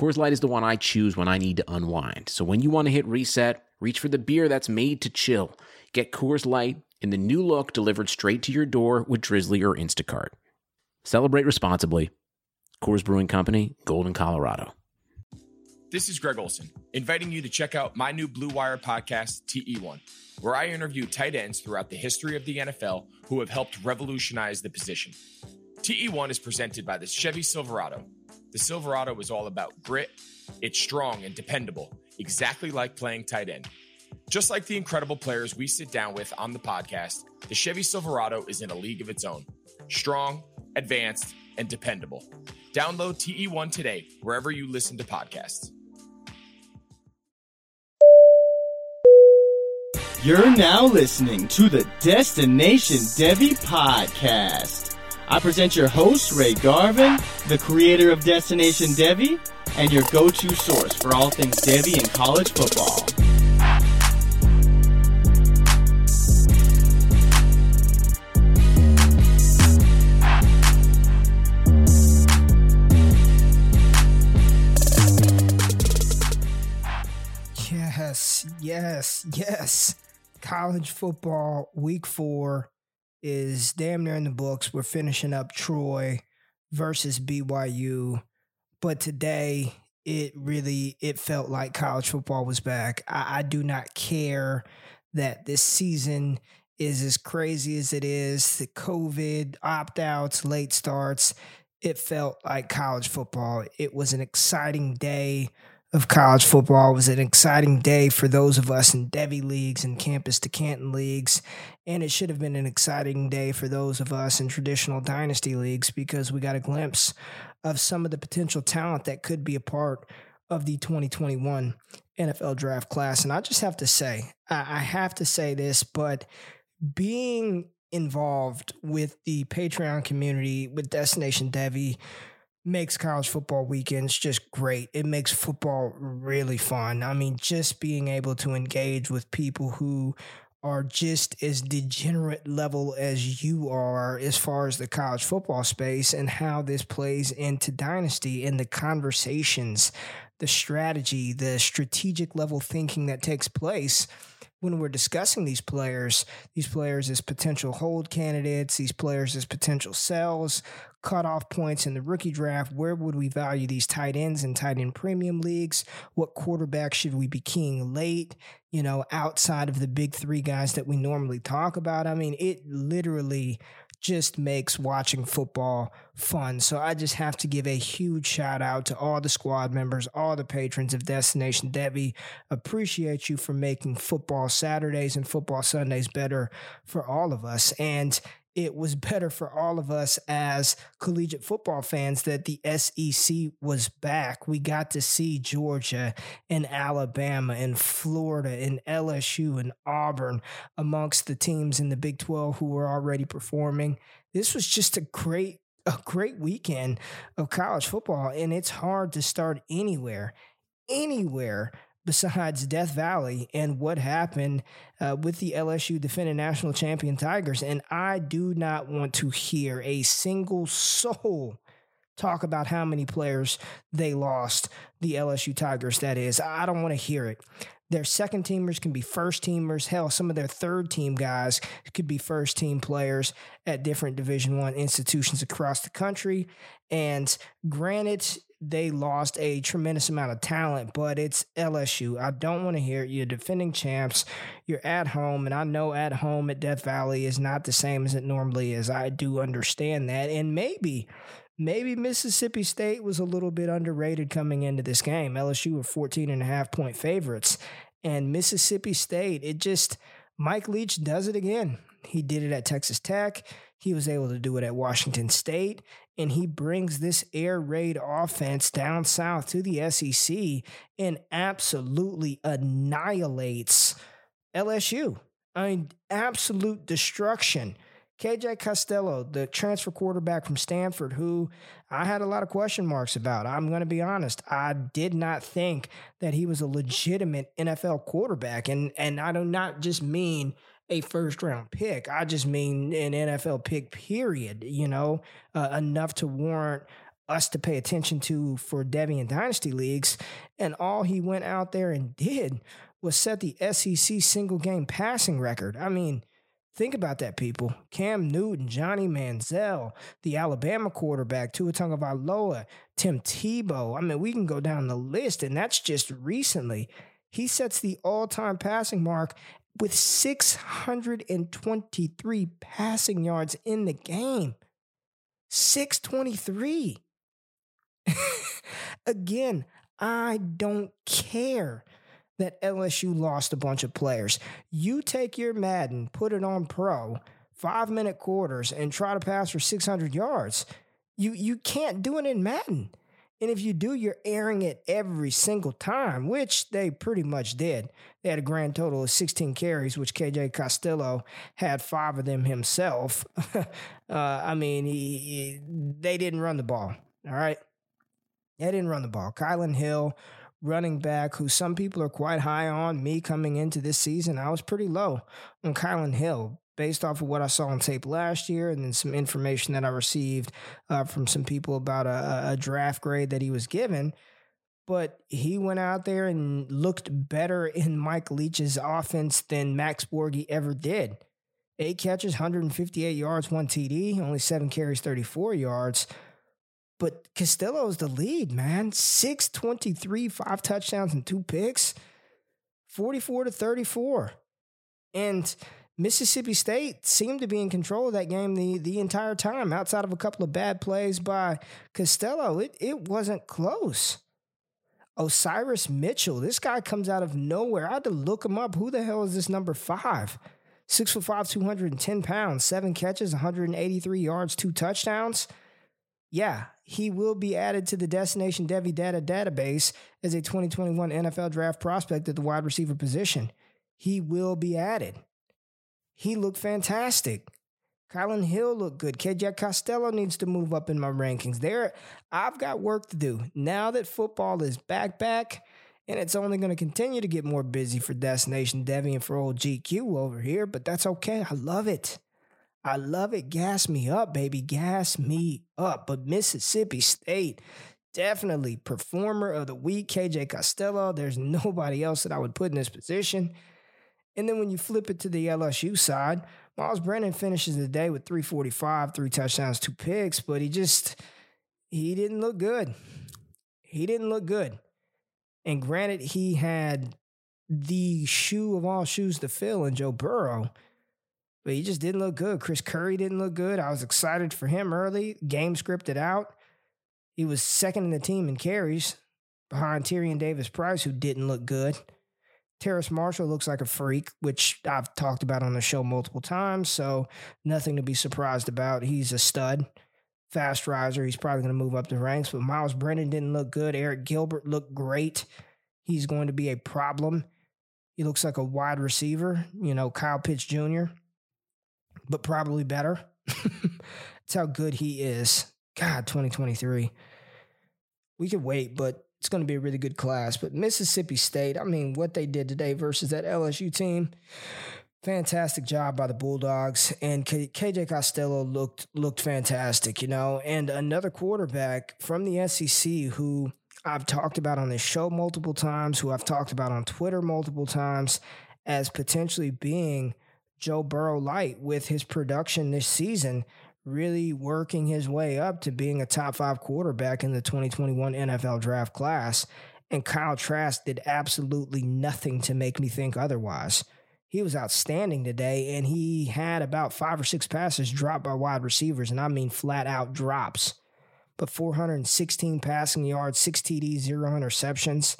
Coors Light is the one I choose when I need to unwind. So when you want to hit reset, reach for the beer that's made to chill. Get Coors Light in the new look delivered straight to your door with Drizzly or Instacart. Celebrate responsibly. Coors Brewing Company, Golden, Colorado. This is Greg Olsen, inviting you to check out my new Blue Wire podcast, TE1, where I interview tight ends throughout the history of the NFL who have helped revolutionize the position. TE1 is presented by the Chevy Silverado. The Silverado is all about grit, it's strong and dependable, exactly like playing tight end. Just like the incredible players we sit down with on the podcast, the Chevy Silverado is in a league of its own. Strong, advanced, and dependable. Download TE1 today, wherever you listen to podcasts. You're now listening to the Destination Devy podcast. I present your host, Ray Garvin, the creator of Destination Devy, and your go to source for all things Devy and college football. Yes, yes, yes. College football week four is damn near in the books. We're finishing up Troy versus BYU. But today it really it felt like college football was back. I, I do not care that this season is as crazy as it is. The COVID opt-outs, late starts. It felt like college football. It was an exciting day of college football. It was an exciting day for those of us in Devy leagues and campus to Canton leagues. And it should have been an exciting day for those of us in traditional dynasty leagues because we got a glimpse of some of the potential talent that could be a part of the 2021 NFL draft class. And I just have to say, I have to say this, but being involved with the Patreon community with Destination Devy, makes college football weekends just great. It makes football really fun. I mean, just being able to engage with people who are just as degenerate level as you are as far as the college football space and how this plays into dynasty and the conversations, the strategy, the strategic level thinking that takes place when we're discussing these players, these players as potential hold candidates, these players as potential sells, cutoff points in the rookie draft. Where would we value these tight ends in tight end premium leagues? What quarterback should we be keying late? You know, outside of the big three guys that we normally talk about. I mean, it literally just makes watching football fun. So I just have to give a huge shout out to all the squad members, all the patrons of Destination Devy. Appreciate you for making football Saturdays and football Sundays better for all of us. And it was better for all of us as collegiate football fans that the SEC was back. We got to see Georgia and Alabama and Florida and LSU and Auburn amongst the teams in the Big 12 who were already performing. This was just a great a great weekend of college football and it's hard to start anywhere anywhere besides Death Valley and what happened uh, with the LSU defending national champion Tigers. And I do not want to hear a single soul talk about how many players they lost, the LSU Tigers, that is. I don't want to hear it. Their second teamers can be first teamers. Hell, some of their third team guys could be first team players at different Division One institutions across the country. And granted, they lost a tremendous amount of talent, but it's LSU. I don't want to hear it. You're defending champs. You're at home, and I know at home at Death Valley is not the same as it normally is. I do understand that. And maybe, maybe Mississippi State was a little bit underrated coming into this game. LSU were 14 and a half point favorites. And Mississippi State, it just, Mike Leach does it again. He did it at Texas Tech. He was able to do it at Washington State. And he brings this air raid offense down south to the SEC and absolutely annihilates LSU. I mean, absolute destruction. KJ Costello, the transfer quarterback from Stanford, who I had a lot of question marks about. I'm going to be honest. I did not think that he was a legitimate NFL quarterback. And, and I do not just mean a first round pick. I just mean an NFL pick, period, you know, uh, enough to warrant us to pay attention to for Devian Dynasty leagues. And all he went out there and did was set the SEC single game passing record. I mean, think about that, people. Cam Newton, Johnny Manziel, the Alabama quarterback, Tua Tagovailoa, Tim Tebow. I mean, we can go down the list, and that's just recently. He sets the all time passing mark with 623 passing yards in the game. 623. Again, I don't care that LSU lost a bunch of players. You take your Madden, put it on pro, five minute quarters, and try to pass for 600 yards. You, you can't do it in Madden. And if you do, you're airing it every single time, which they pretty much did. They had a grand total of 16 carries, which KJ Costello had five of them himself. uh, I mean, he, he, they didn't run the ball. All right. They didn't run the ball. Kylan Hill, running back, who some people are quite high on, me coming into this season, I was pretty low on Kylan Hill based off of what I saw on tape last year and then some information that I received uh, from some people about a, a draft grade that he was given. But he went out there and looked better in Mike Leach's offense than Max Borghi ever did. Eight catches, 158 yards, one TD, only seven carries, 34 yards. But Costello's the lead, man. 623, five touchdowns and two picks, 44 to 34. And Mississippi State seemed to be in control of that game the, the entire time, outside of a couple of bad plays by Costello. It, it wasn't close. Osiris Mitchell, this guy comes out of nowhere. I had to look him up. Who the hell is this number five? Six foot five, 210 pounds, seven catches, 183 yards, two touchdowns. Yeah, he will be added to the Destination Devy Data database as a 2021 NFL draft prospect at the wide receiver position. He will be added. He looked fantastic. Kylan Hill looked good. KJ Costello needs to move up in my rankings. There, I've got work to do. Now that football is back back, and it's only going to continue to get more busy for Destination Devy and for old GQ over here, but that's okay. I love it. I love it. Gas me up, baby. Gas me up. But Mississippi State, definitely performer of the week, KJ Costello. There's nobody else that I would put in this position. And then when you flip it to the LSU side, Myles Brennan finishes the day with 345, three touchdowns, two picks, but he just he didn't look good. He didn't look good. And granted, he had the shoe of all shoes to fill in Joe Burrow, but he just didn't look good. Chris Curry didn't look good. I was excited for him early. Game scripted out. He was second in the team in carries behind Tyrion Davis Price, who didn't look good. Terrace Marshall looks like a freak, which I've talked about on the show multiple times. So nothing to be surprised about. He's a stud, fast riser. He's probably going to move up the ranks. But Myles Brennan didn't look good. Arik Gilbert looked great. He's going to be a problem. He looks like a wide receiver, you know, Kyle Pitts Jr., but probably better. That's how good he is. God, 2023. We could wait, but it's going to be a really good class. But Mississippi State, I mean, what they did today versus that LSU team, fantastic job by the Bulldogs. And KJ Costello looked looked fantastic, you know. And another quarterback from the SEC who I've talked about on this show multiple times, who I've talked about on Twitter multiple times, as potentially being Joe Burrow light with his production this season really working his way up to being a top five quarterback in the 2021 NFL draft class. And Kyle Trask did absolutely nothing to make me think otherwise. He was outstanding today, and he had about five or six passes dropped by wide receivers, and I mean flat out drops. But 416 passing yards, six TDs, zero interceptions.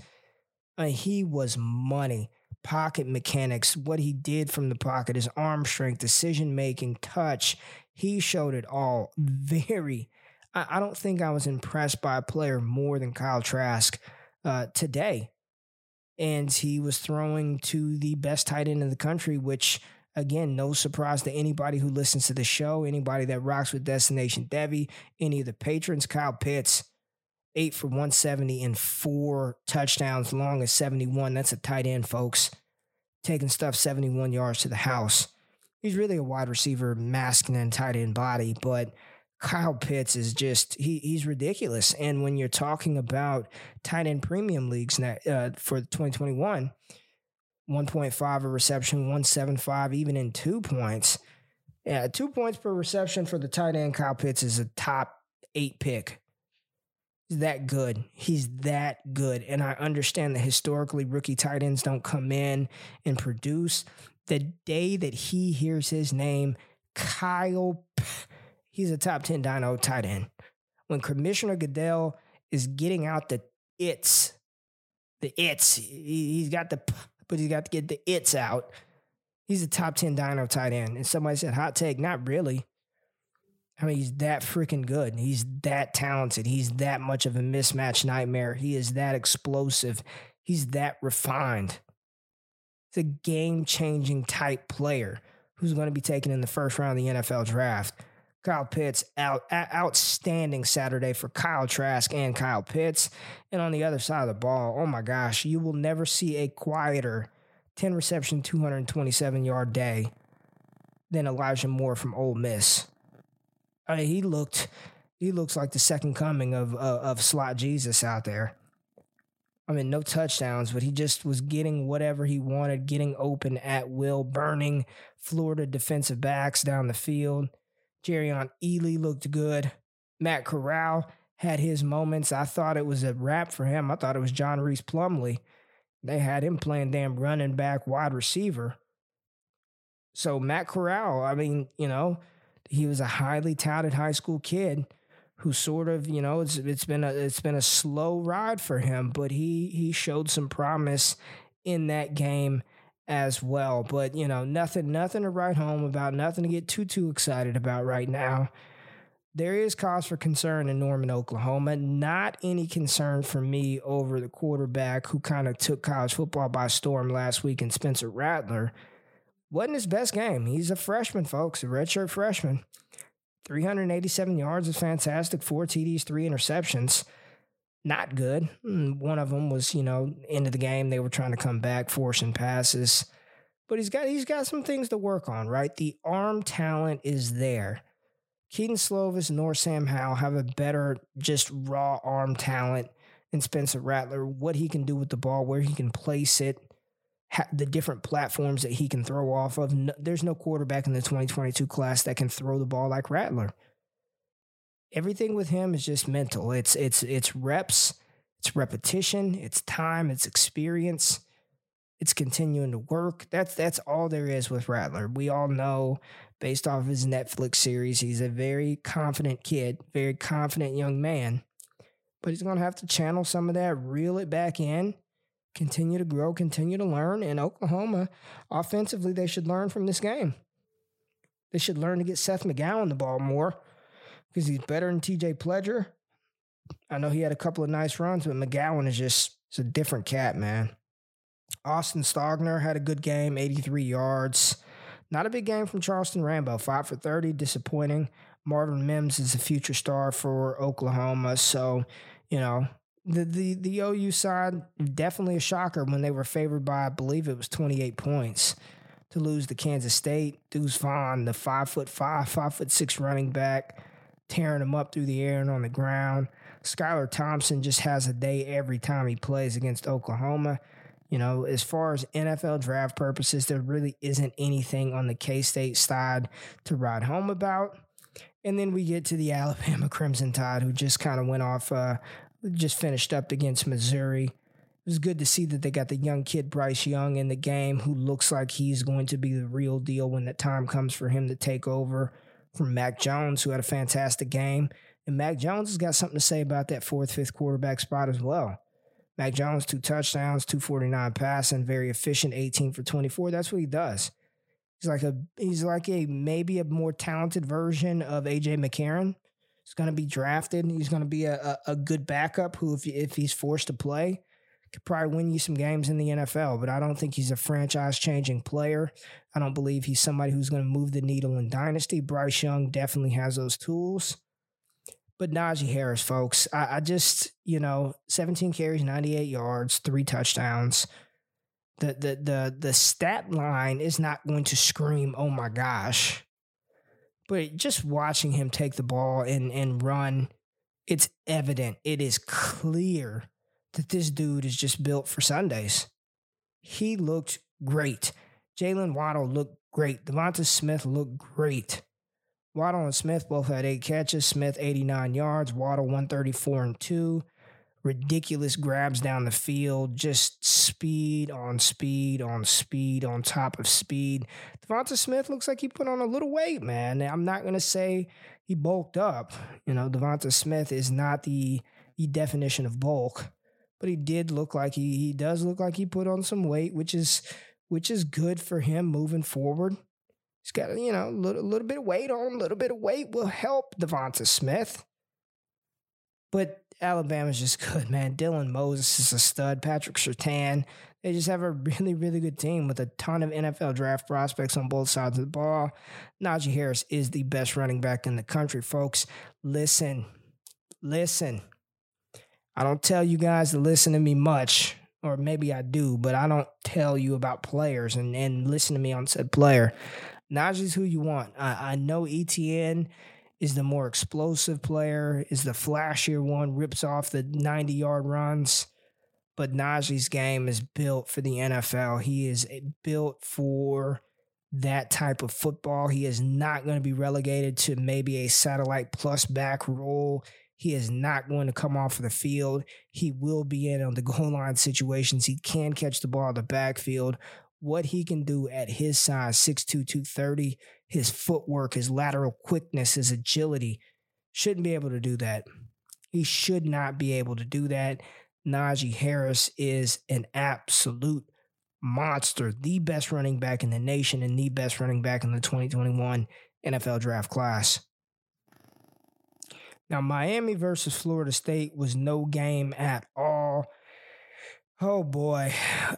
I mean, he was money. Pocket mechanics, what he did from the pocket, his arm strength, decision making, touch. He showed it all. Very I, I don't think I was impressed by a player more than Kyle Trask uh, today. And he was throwing to the best tight end in the country, which again, no surprise to anybody who listens to the show, anybody that rocks with Destination Devy, any of the patrons. Kyle Pitts, eight for 170 and four touchdowns, long as 71. That's a tight end, folks. Taking stuff 71 yards to the house. He's really a wide receiver masking in tight end body, but Kyle Pitts is just he he's ridiculous. And when you're talking about tight end premium leagues uh, for 2021, 1.5 a reception, 175 even in two points. Yeah, two points per reception for the tight end. Kyle Pitts is a top eight pick. He's that good. He's that good. And I understand that historically rookie tight ends don't come in and produce. The day that he hears his name, Kyle he's a top 10 dino tight end. When Commissioner Goodell is getting out the its, the its, he's got the, but he's got to get the its out. He's a top 10 dino tight end. And somebody said, hot take, not really. I mean, he's that freaking good. He's that talented. He's that much of a mismatch nightmare. He is that explosive. He's that refined. He's a game changing type player who's going to be taken in the first round of the NFL draft. Kyle Pitts out outstanding Saturday for Kyle Trask and Kyle Pitts. And on the other side of the ball, oh my gosh, you will never see a quieter 10 reception, 227 yard day than Elijah Moore from Ole Miss. I mean, he looked he looks like the second coming of uh, of slot Jesus out there. I mean, no touchdowns, but he just was getting whatever he wanted, getting open at will, burning Florida defensive backs down the field. Jerrion Ealy looked good. Matt Corral had his moments. I thought it was a wrap for him. I thought it was John Rhys Plumlee. They had him playing damn running back, wide receiver. So Matt Corral, I mean, you know, he was a highly touted high school kid who sort of, you know, it's it's been a it's been a slow ride for him, but he he showed some promise in that game as well. But you know, nothing, nothing to write home about, nothing to get too too excited about right now. There is cause for concern in Norman, Oklahoma. Not any concern for me over the quarterback who kind of took college football by storm last week in Spencer Rattler. Wasn't his best game. He's a freshman, folks, a redshirt freshman. 387 yards is fantastic. Four TDs, three interceptions not good. Hmm, one of them was, you know, end of the game. They were trying to come back, forcing passes. But he's got he's got some things to work on, right? The arm talent is there. Kedon Slovis nor Sam Howell have a better just raw arm talent than Spencer Rattler. What he can do with the ball, where he can place it, the different platforms that he can throw off of. No, there's no quarterback in the 2022 class that can throw the ball like Rattler everything with him is just mental. It's it's it's reps, it's repetition, it's time, it's experience, it's continuing to work. That's that's all there is with Rattler. We all know based off his Netflix series, he's a very confident kid, very confident young man. But he's gonna have to channel some of that, reel it back in, continue to grow, continue to learn. And Oklahoma, offensively, they should learn from this game. They should learn to get Seth McGowan the ball more because he's better than TJ Pledger. I know he had a couple of nice runs, but McGowan is just it's a different cat, man. Austin Stogner had a good game, 83 yards. Not a big game from Charleston Rambo, 5 for 30, disappointing. Marvin Mims is a future star for Oklahoma, so, you know, the, the the OU side definitely a shocker when they were favored by I believe it was 28 points to lose to Kansas State. Deuce Vaughn, the five foot five, five foot six running back, tearing them up through the air and on the ground. Skylar Thompson just has a day every time he plays against Oklahoma. You know, as far as NFL draft purposes, there really isn't anything on the K State side to ride home about. And then we get to the Alabama Crimson Tide, who just kind of went off, uh, just finished up against Missouri. It was good to see that they got the young kid Bryce Young in the game, who looks like he's going to be the real deal when the time comes for him to take over from Mac Jones, who had a fantastic game. And Mac Jones has got something to say about that fourth, fifth quarterback spot as well. Mac Jones, two touchdowns, 249 passing, very efficient, 18 for 24. That's what he does. He's like a he's like a maybe a more talented version of AJ McCarron. He's going to be drafted. He's going to be a, a, a, good backup who, if, if he's forced to play, could probably win you some games in the NFL. But I don't think he's a franchise changing player. I don't believe he's somebody who's going to move the needle in Dynasty. Bryce Young definitely has those tools. But Najee Harris, folks, I, I just, you know, 17 carries, 98 yards, three touchdowns. The, the the the stat line is not going to scream, oh my gosh. But just watching him take the ball and, and run, it's evident, it is clear that this dude is just built for Sundays. He looked great. Jaylen Waddle looked great. Devonta Smith looked great. Waddle and Smith both had eight catches. Smith 89 yards. Waddle 134 and two. Ridiculous grabs down the field. Just speed on speed on speed on top of speed. Devonta Smith looks like he put on a little weight, man. I'm not gonna say he bulked up. You know, Devonta Smith is not the, the definition of bulk, but he did look like he he does look like he put on some weight, which is which is good for him moving forward. He's got, you know, a little, little bit of weight on him. A little bit of weight will help Devonta Smith. But Alabama's just good, man. Dylan Moses is a stud. Patrick Surtain. They just have a really, really good team with a ton of NFL draft prospects on both sides of the ball. Najee Harris is the best running back in the country, folks. Listen, listen. I don't tell you guys to listen to me much, or maybe I do, but I don't tell you about players and, and listen to me on said player. Najee's who you want. I, I know ETN is the more explosive player, is the flashier one, rips off the 90 yard runs. But Najee's game is built for the NFL. He is built for that type of football. He is not going to be relegated to maybe a satellite plus back role. He is not going to come off of the field. He will be in on the goal line situations. He can catch the ball in the backfield what he can do at his size 6'2, 230, his footwork, his lateral quickness, his agility. Shouldn't be able to do that. He should not be able to do that. Najee Harris is an absolute monster, the best running back in the nation and the best running back in the 2021 NFL draft class. Now, Miami versus Florida State was no game at all. Oh boy,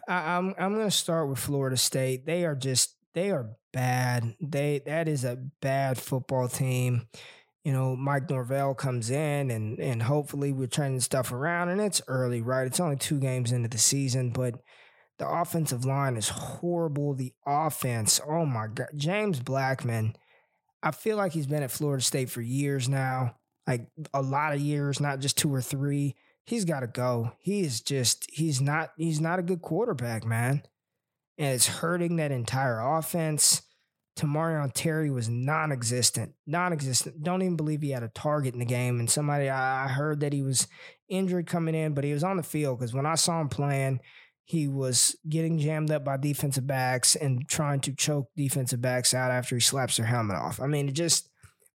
I, am I'm, I'm gonna start with Florida State. They are just they are bad. They that is a bad football team. You know, Mike Norvell comes in and and hopefully we're turning stuff around. And it's early, right? It's only two games into the season, but the offensive line is horrible. The offense, oh my god, James Blackman. I feel like he's been at Florida State for years now, like a lot of years, not just two or three he's got to go. He is just he's not he's not a good quarterback, man. And it's hurting that entire offense. Tamorrion Terry was non-existent, non-existent. Don't even believe he had a target in the game. And somebody I heard that he was injured coming in, but he was on the field because when I saw him playing, he was getting jammed up by defensive backs and trying to choke defensive backs out after he slaps their helmet off. I mean, it just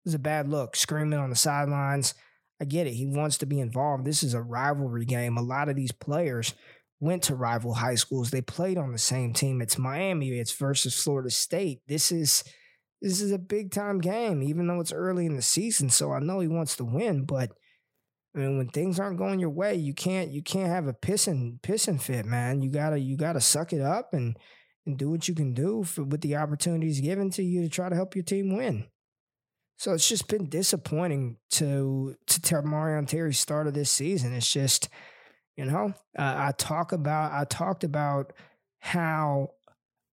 was a bad look, screaming on the sidelines. I get it. He wants to be involved. This is a rivalry game. A lot of these players went to rival high schools. They played on the same team. It's Miami. It's versus Florida State. This is this is a big time game, even though it's early in the season. So I know he wants to win, but I mean, when things aren't going your way, you can't you can't have a pissing pissing fit, man. You gotta you gotta suck it up and and do what you can do for, with the opportunities given to you to try to help your team win. So it's just been disappointing to to Tamorrion Terry's start of this season. It's just, you know, uh, I talk about I talked about how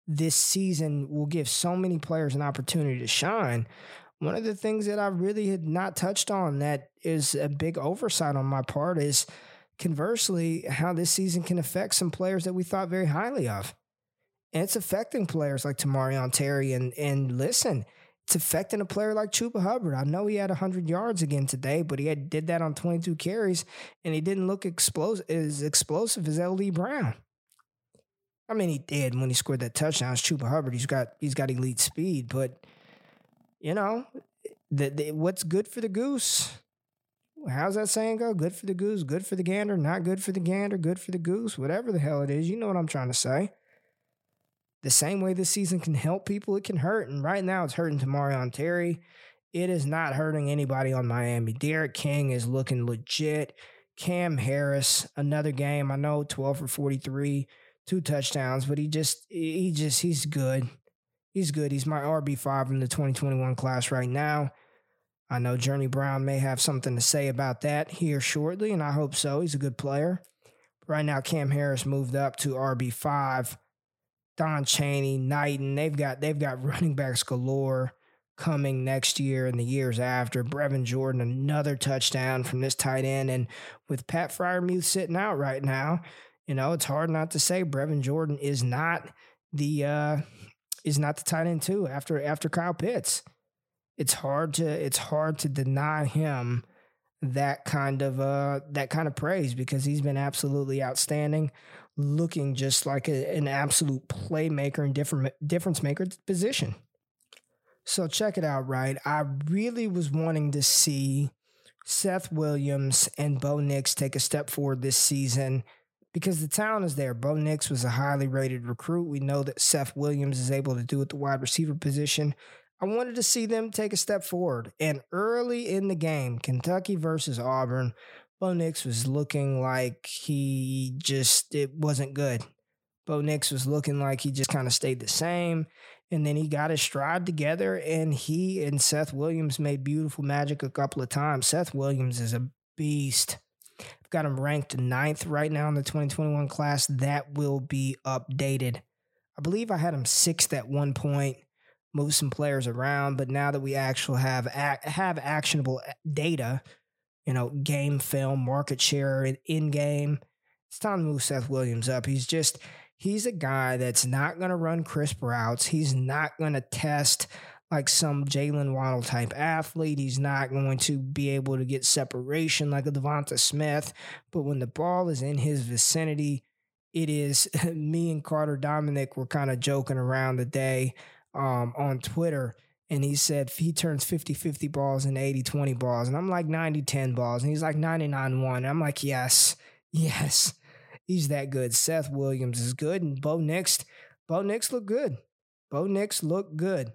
this season will give so many players an opportunity to shine. One of the things that I really had not touched on that is a big oversight on my part is conversely how this season can affect some players that we thought very highly of. And it's affecting players like Tamorrion Terry and and listen, it's affecting a player like Chuba Hubbard. I know he had 100 yards again today, but he had, did that on 22 carries, and he didn't look explosive, as explosive as L.D. Brown. I mean, he did when he scored that touchdown. It's Chuba Hubbard. He's got he's got elite speed, but you know, the, the, what's good for the goose? How's that saying go? Good for the goose, good for the gander, not good for the gander, good for the goose, whatever the hell it is. You know what I'm trying to say the same way this season can help people, it can hurt. And right now, it's hurting Tamorrion Terry. it is not hurting anybody on Miami. D'Eriq King is looking legit. Cam Harris, another game. I know 12 for 43, two touchdowns, but he just, he just, he's good. He's good. He's my RB5 in the 2021 class right now. I know Journey Brown may have something to say about that here shortly, and I hope so. He's a good player. Right now, Cam Harris moved up to RB5. Don Chaney, Knighton, they've got they've got running backs galore coming next year and the years after. Brevin Jordan, another touchdown from this tight end. And with Pat Freiermuth sitting out right now, you know, it's hard not to say Brevin Jordan is not the uh is not the tight end too after after Kyle Pitts. It's hard to it's hard to deny him that kind of uh that kind of praise because he's been absolutely outstanding looking just like a, an absolute playmaker and different difference maker position so check it out, right? I really was wanting to see Seth Williams and Bo Nix take a step forward this season because the talent is there. Bo Nix was a highly rated recruit. We know that Seth Williams is able to do at the wide receiver position. I wanted to see them take a step forward. And early in the game, Kentucky versus Auburn, Bo Nix was looking like he just, it wasn't good. Bo Nix was looking like he just kind of stayed the same. And then he got his stride together, and he and Seth Williams made beautiful magic a couple of times. Seth Williams is a beast. I've got him ranked ninth right now in the 2021 class. That will be updated. I believe I had him sixth at one point, moved some players around, but now that we actually have have actionable eh, data, you know, game film, market share in game, it's time to move Seth Williams up. He's just he's a guy that's not going to run crisp routes. He's not going to test like some Jaylen Waddle type athlete. He's not going to be able to get separation like a Devonta Smith. But when the ball is in his vicinity, it is me and Carter Dominic were kind of joking around the day um, on Twitter. And he said he turns 50 50 balls into 80 20 balls. And I'm like 90 10 balls. And he's like 99 1. I'm like, yes, yes. He's that good. Seth Williams is good, and Bo Nix, Bo Nix looked good. Bo Nix looked good.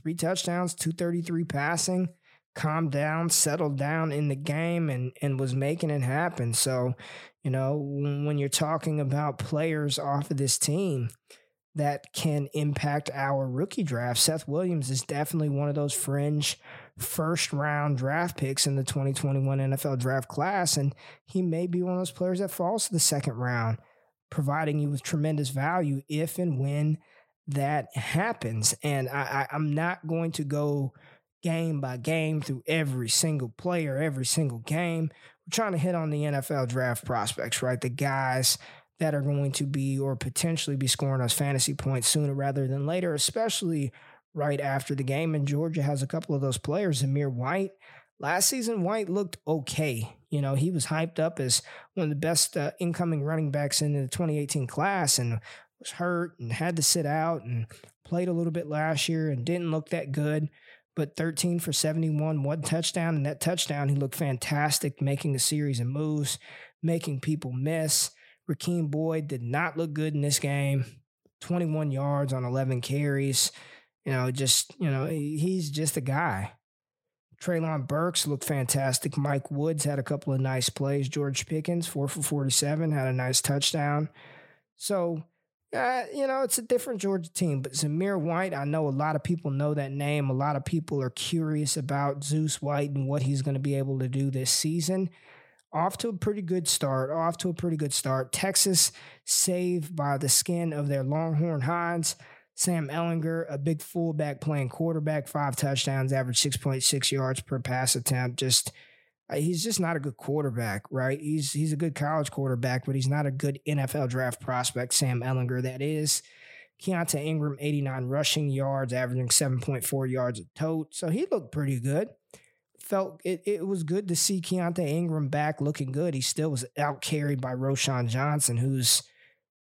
Three touchdowns, 233 passing, calmed down, settled down in the game, and and was making it happen. So, you know, when you're talking about players off of this team, that can impact our rookie draft. Seth Williams is definitely one of those fringe first round draft picks in the 2021 NFL draft class. And he may be one of those players that falls to the second round, providing you with tremendous value if and when that happens. And I, I, I'm not going to go game by game through every single player, every single game. We're trying to hit on the NFL draft prospects, right? The guys that are going to be or potentially be scoring us fantasy points sooner rather than later, especially right after the game. And Georgia has a couple of those players, Zamir White. Last season, White looked okay. You know, he was hyped up as one of the best uh, incoming running backs in the 2018 class and was hurt and had to sit out and played a little bit last year and didn't look that good. But 13 for 71, one touchdown. And that touchdown, he looked fantastic, making a series of moves, making people miss. Rakeem Boyd did not look good in this game. 21 yards on 11 carries. You know, just, you know, he's just a guy. Treylon Burks looked fantastic. Mike Woods had a couple of nice plays. George Pickens, four for 47, had a nice touchdown. So, uh, you know, it's a different Georgia team. But Zamir White, I know a lot of people know that name. A lot of people are curious about Zeus White and what he's going to be able to do this season off to a pretty good start. Off to a pretty good start. Texas saved by the skin of their Longhorn Hinds. Sam Ehlinger, a big fullback playing quarterback, five touchdowns, average 6.6 yards per pass attempt. Just uh, he's just not a good quarterback, right? He's he's a good college quarterback, but he's not a good NFL draft prospect. Sam Ehlinger that is. Keaontay Ingram, 89 rushing yards, averaging 7.4 yards a tote. So he looked pretty good felt it, it was good to see Keaontay Ingram back looking good. He still was out carried by Roschon Johnson, who's,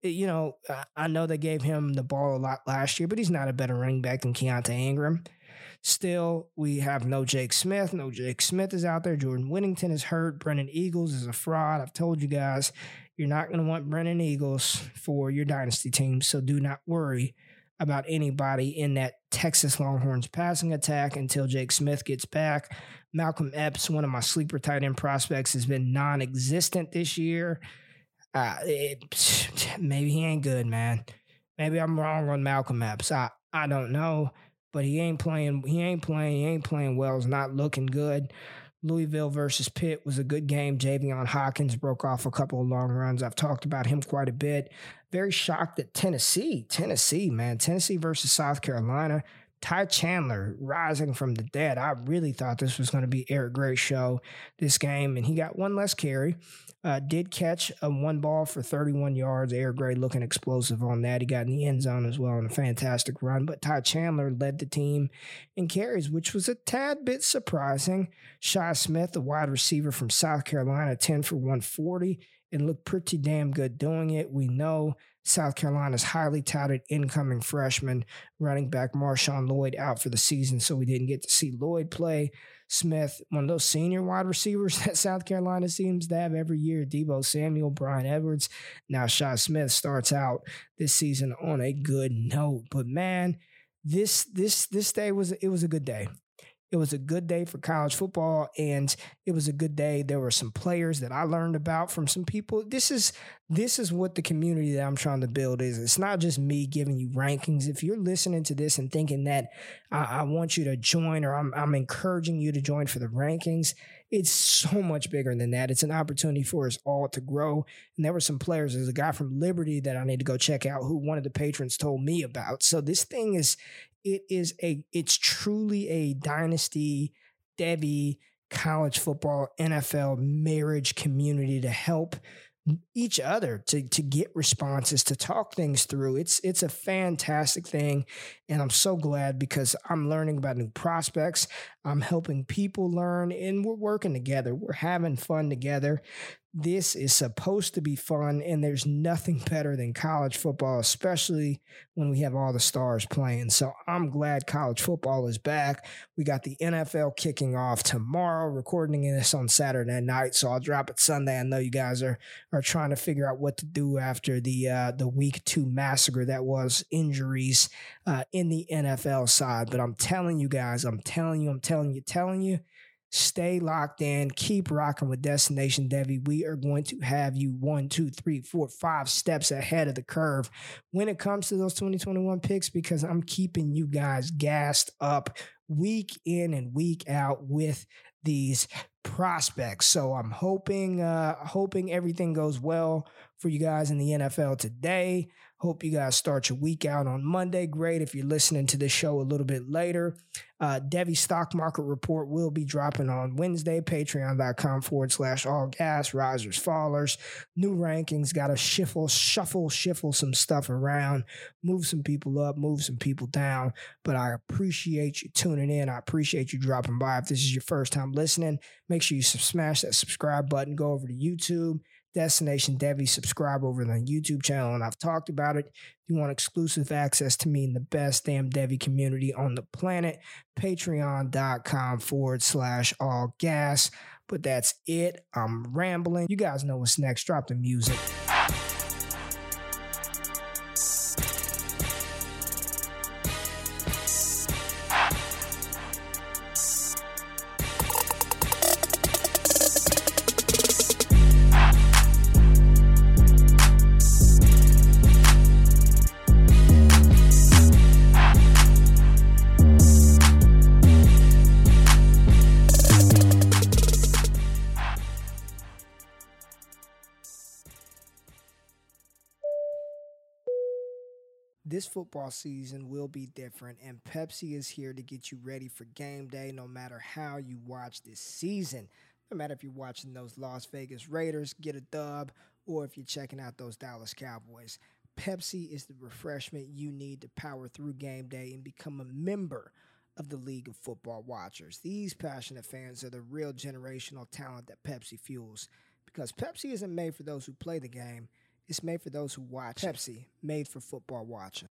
eh, you know, I know they gave him the ball a lot last year, but he's not a better running back than Keaontay Ingram. Still, we have no Jake Smith. No Jake Smith is out there. Jordan Whittington is hurt. Brennan Eagles is a fraud. I've told you guys, you're not going to want Brennan Eagles for your dynasty team, so do not worry about anybody in that Texas Longhorns passing attack until Jake Smith gets back. Malcolm Epps, one of my sleeper tight end prospects, has been non existent this year. Uh, it, maybe he ain't good, man. Maybe I'm wrong on Malcolm Epps. I, I don't know, but he ain't playing. He ain't playing. He ain't playing well. It's not looking good. Louisville versus Pitt was a good game. Javian Hawkins broke off a couple of long runs. I've talked about him quite a bit. Very shocked at Tennessee. Tennessee, man. Tennessee versus South Carolina. Ty Chandler rising from the dead. I really thought this was going to be Eric Gray's show this game, and he got one less carry. Uh, did catch a one ball for 31 yards. Eric Gray looking explosive on that. He got in the end zone as well in a fantastic run. But Ty Chandler led the team in carries, which was a tad bit surprising. Shi Smith, the wide receiver from South Carolina, 10 for 140 and looked pretty damn good doing it. We know South Carolina's highly touted incoming freshman running back Marshawn Lloyd out for the season, so we didn't get to see Lloyd play. Smith, one of those senior wide receivers that South Carolina seems to have every year. Deebo Samuel, Bryan Edwards. Now Shi Smith starts out this season on a good note. But man, this this this day was it was a good day. It was a good day for college football, and it was a good day. There were some players that I learned about from some people. This is this is what the community that I'm trying to build is. It's not just me giving you rankings. If you're listening to this and thinking that I, I want you to join or I'm, I'm encouraging you to join for the rankings, it's so much bigger than that. It's an opportunity for us all to grow. And there were some players. There's a guy from Liberty that I need to go check out who one of the patrons told me about. So this thing is it is a it's truly a dynasty Devy college football NFL marriage community to help each other to to get responses to talk things through. It's it's a fantastic thing and i'm so glad because i'm learning about new prospects. I'm helping people learn and we're working together. We're having fun together this is supposed to be fun, and there's nothing better than college football, especially when we have all the stars playing. So I'm glad college football is back. We got the NFL kicking off tomorrow, recording this on Saturday night. So I'll drop it Sunday. I know you guys are are trying to figure out what to do after the uh, the week two massacre that was injuries uh, in the NFL side. But I'm telling you guys, I'm telling you, I'm telling you, telling you Stay locked in. Keep rocking with Destination Devy. We are going to have you one, two, three, four, five steps ahead of the curve when it comes to those 2021 picks because I'm keeping you guys gassed up week in and week out with these prospects. So I'm hoping uh hoping everything goes well for you guys in the NFL today. Hope you guys start your week out on Monday. Great if you're listening to the show a little bit later. Uh, Devy stock market report will be dropping on Wednesday. Patreon.com forward slash all gas, risers, fallers. New rankings. Got to shuffle, shuffle, shuffle some stuff around, move some people up, move some people down. But I appreciate you tuning in. I appreciate you dropping by. If this is your first time listening, make sure you smash that subscribe button. Go over to YouTube Destination Devy. Subscribe over on the YouTube channel, and I've talked about it. If you want exclusive access to me in the best damn Devy community on the planet, patreon.com forward slash all gas. But that's it. I'm rambling. You guys know what's next. Drop the music. Football season will be different, and Pepsi is here to get you ready for game day no matter how you watch this season. No matter if you're watching those Las Vegas Raiders get a dub or if you're checking out those Dallas Cowboys. Pepsi is the refreshment you need to power through game day and become a member of the League of Football Watchers. These passionate fans are the real generational talent that Pepsi fuels because Pepsi isn't made for those who play the game it's made for those who watch. Pepsi, made for football watching.